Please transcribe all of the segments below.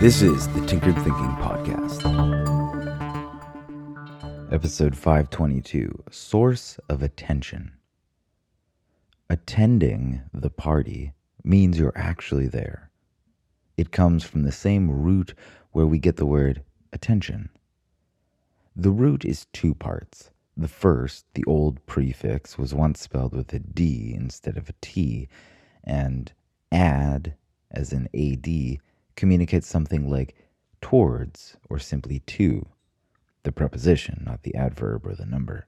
This is the Tinkered Thinking Podcast. Episode 522 Source of Attention. Attending the party means you're actually there. It comes from the same root where we get the word attention. The root is two parts. The first, the old prefix, was once spelled with a D instead of a T, and ad, as in AD, communicates something like towards or simply to, the preposition, not the adverb or the number.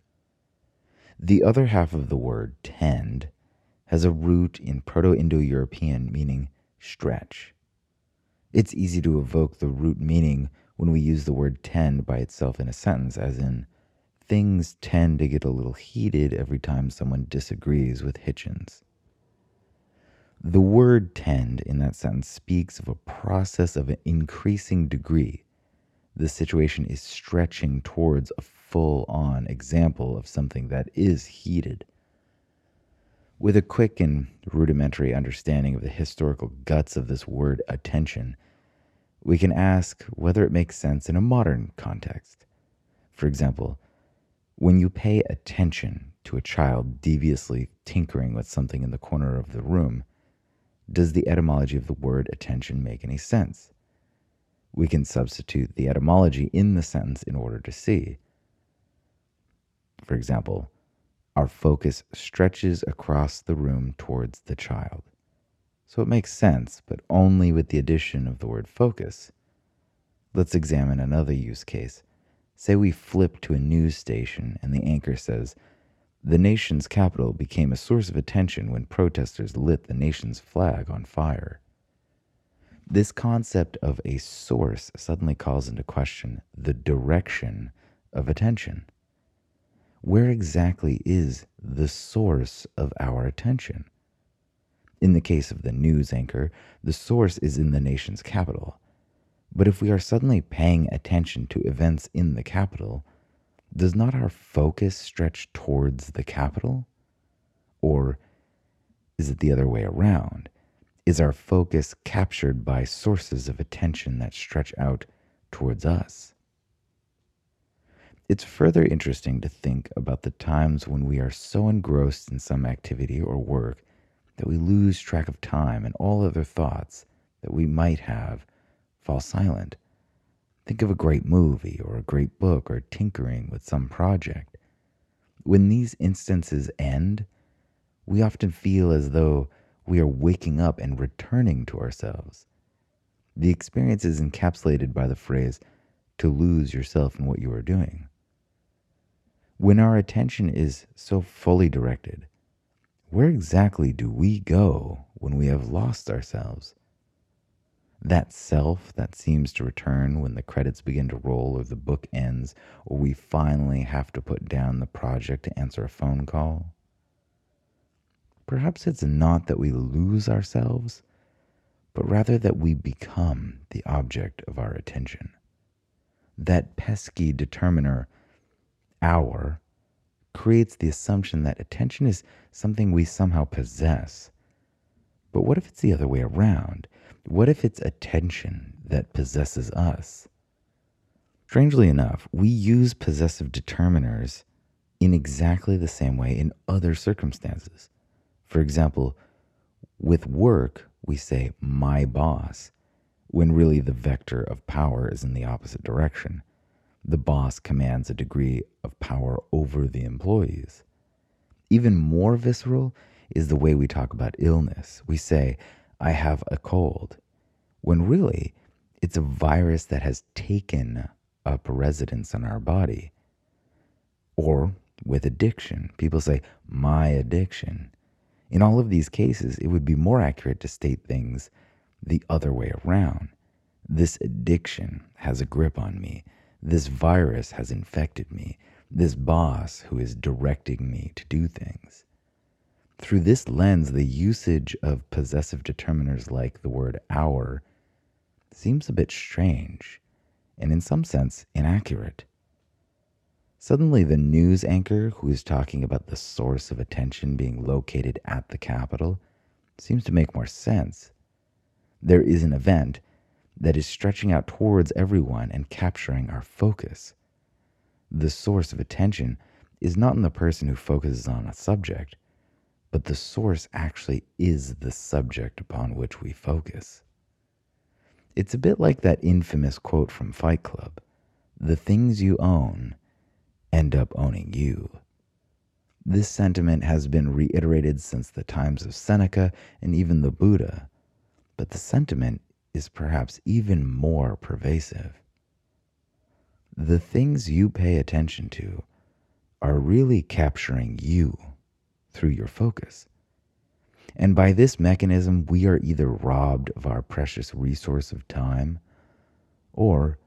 The other half of the word tend has a root in Proto Indo European meaning stretch. It's easy to evoke the root meaning when we use the word tend by itself in a sentence, as in, things tend to get a little heated every time someone disagrees with Hitchens. The word tend in that sentence speaks of a process of an increasing degree. The situation is stretching towards a full on example of something that is heated. With a quick and rudimentary understanding of the historical guts of this word attention, we can ask whether it makes sense in a modern context. For example, when you pay attention to a child deviously tinkering with something in the corner of the room, does the etymology of the word attention make any sense? We can substitute the etymology in the sentence in order to see. For example, our focus stretches across the room towards the child. So it makes sense, but only with the addition of the word focus. Let's examine another use case. Say we flip to a news station and the anchor says, the nation's capital became a source of attention when protesters lit the nation's flag on fire. This concept of a source suddenly calls into question the direction of attention. Where exactly is the source of our attention? In the case of the news anchor, the source is in the nation's capital. But if we are suddenly paying attention to events in the capital, does not our focus stretch towards the capital? Or is it the other way around? Is our focus captured by sources of attention that stretch out towards us? It's further interesting to think about the times when we are so engrossed in some activity or work that we lose track of time and all other thoughts that we might have fall silent. Think of a great movie or a great book or tinkering with some project. When these instances end, we often feel as though we are waking up and returning to ourselves. The experience is encapsulated by the phrase, to lose yourself in what you are doing. When our attention is so fully directed, where exactly do we go when we have lost ourselves? That self that seems to return when the credits begin to roll or the book ends or we finally have to put down the project to answer a phone call? Perhaps it's not that we lose ourselves, but rather that we become the object of our attention. That pesky determiner, our, creates the assumption that attention is something we somehow possess. But what if it's the other way around? What if it's attention that possesses us? Strangely enough, we use possessive determiners in exactly the same way in other circumstances. For example, with work, we say my boss, when really the vector of power is in the opposite direction. The boss commands a degree of power over the employees. Even more visceral is the way we talk about illness. We say, I have a cold, when really it's a virus that has taken up residence in our body. Or with addiction, people say, my addiction. In all of these cases, it would be more accurate to state things the other way around. This addiction has a grip on me. This virus has infected me. This boss who is directing me to do things. Through this lens, the usage of possessive determiners like the word our seems a bit strange and, in some sense, inaccurate. Suddenly, the news anchor who is talking about the source of attention being located at the Capitol seems to make more sense. There is an event, that is stretching out towards everyone and capturing our focus. The source of attention is not in the person who focuses on a subject, but the source actually is the subject upon which we focus. It's a bit like that infamous quote from Fight Club the things you own end up owning you. This sentiment has been reiterated since the times of Seneca and even the Buddha, but the sentiment is perhaps even more pervasive. The things you pay attention to are really capturing you through your focus. And by this mechanism, we are either robbed of our precious resource of time, or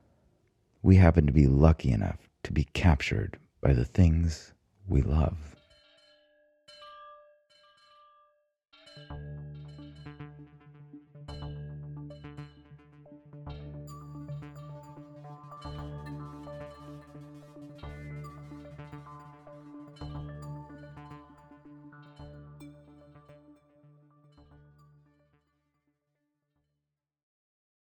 we happen to be lucky enough to be captured by the things we love.